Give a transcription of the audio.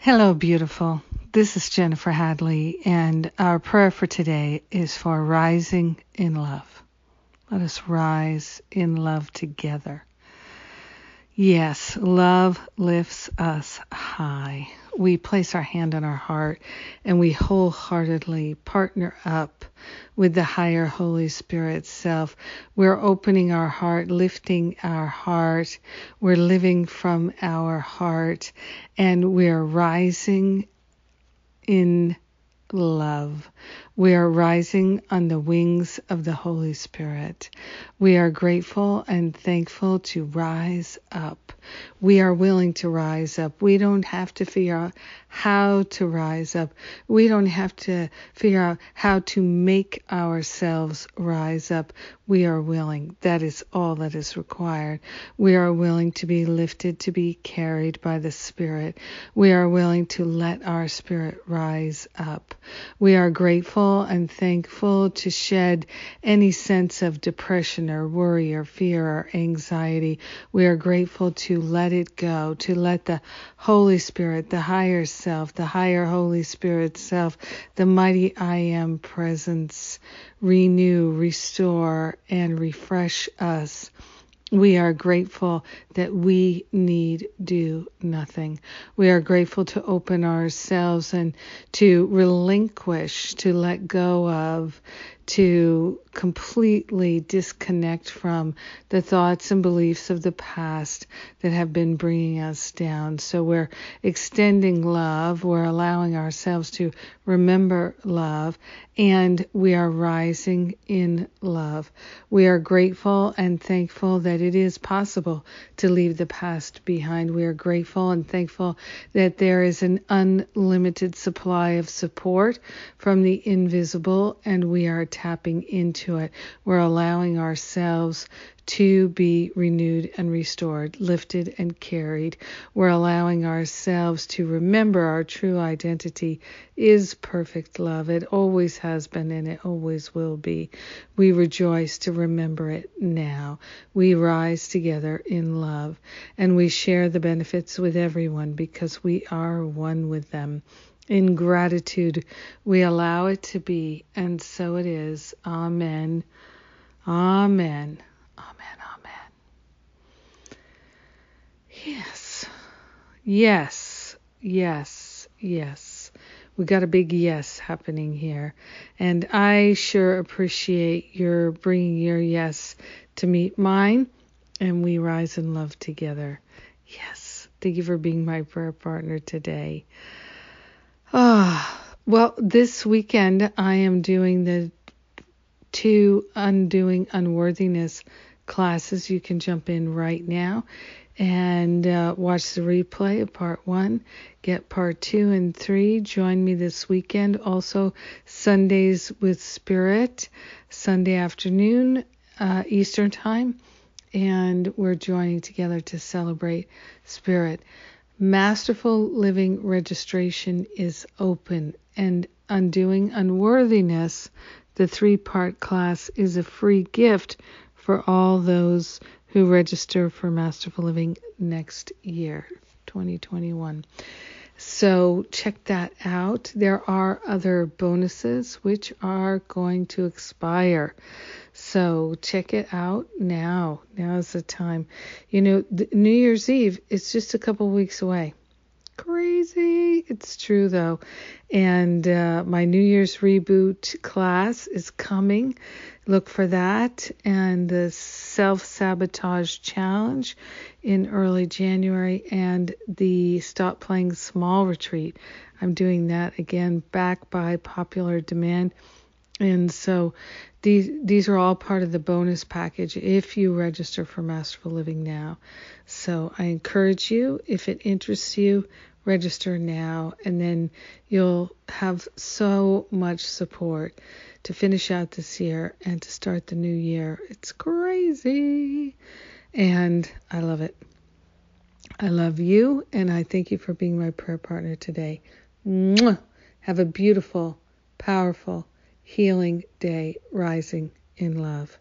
Hello, beautiful. This is Jennifer Hadley, and our prayer for today is for rising in love. Let us rise in love together. Yes, love lifts us high. We place our hand on our heart and we wholeheartedly partner up with the higher Holy Spirit self. We're opening our heart, lifting our heart. We're living from our heart and we're rising in love. We are rising on the wings of the Holy Spirit. We are grateful and thankful to rise up. We are willing to rise up. We don't have to figure out how to rise up. We don't have to figure out how to make ourselves rise up. We are willing. That is all that is required. We are willing to be lifted, to be carried by the Spirit. We are willing to let our spirit rise up. We are grateful and thankful to shed any sense of depression or worry or fear or anxiety. We are grateful to let it go, to let the Holy Spirit, the higher self, the higher Holy Spirit self, the mighty I am presence renew, restore, and refresh us. We are grateful that we need do nothing. We are grateful to open ourselves and to relinquish, to let go of, to completely disconnect from the thoughts and beliefs of the past that have been bringing us down. So we're extending love, we're allowing ourselves to remember love, and we are rising in love. We are grateful and thankful that it is possible to leave the past behind. We are grateful and thankful that there is an unlimited supply of support from the invisible, and we are tapping into it, we're allowing ourselves to be renewed and restored, lifted and carried. We're allowing ourselves to remember our true identity is perfect love. It always has been and it always will be. We rejoice to remember it now. We rise together in love and we share the benefits with everyone because we are one with them. In gratitude, we allow it to be, and so it is. Amen. Amen. Amen. Amen. Yes. Yes. Yes. Yes. We got a big yes happening here. And I sure appreciate your bringing your yes to meet mine, and we rise in love together. Yes. Thank you for being my prayer partner today. Ah, well, this weekend I am doing the two undoing unworthiness classes. You can jump in right now and uh, watch the replay of part one, get part two and three. Join me this weekend. Also, Sundays with Spirit, Sunday afternoon, uh, Eastern Time. And we're joining together to celebrate Spirit. Masterful Living registration is open, and Undoing Unworthiness, the three part class, is a free gift for all those who register for Masterful Living next year, 2021. So check that out. There are other bonuses which are going to expire. So check it out now. Now is the time. You know, New Year's Eve is just a couple weeks away. Crazy. It's true though. And uh, my New Year's reboot class is coming. Look for that. And the self sabotage challenge in early January and the Stop Playing Small retreat. I'm doing that again back by popular demand. And so these these are all part of the bonus package if you register for Masterful Living now. So I encourage you, if it interests you, register now and then you'll have so much support to finish out this year and to start the new year. It's crazy. And I love it. I love you and I thank you for being my prayer partner today. Mwah! Have a beautiful, powerful, healing day rising in love.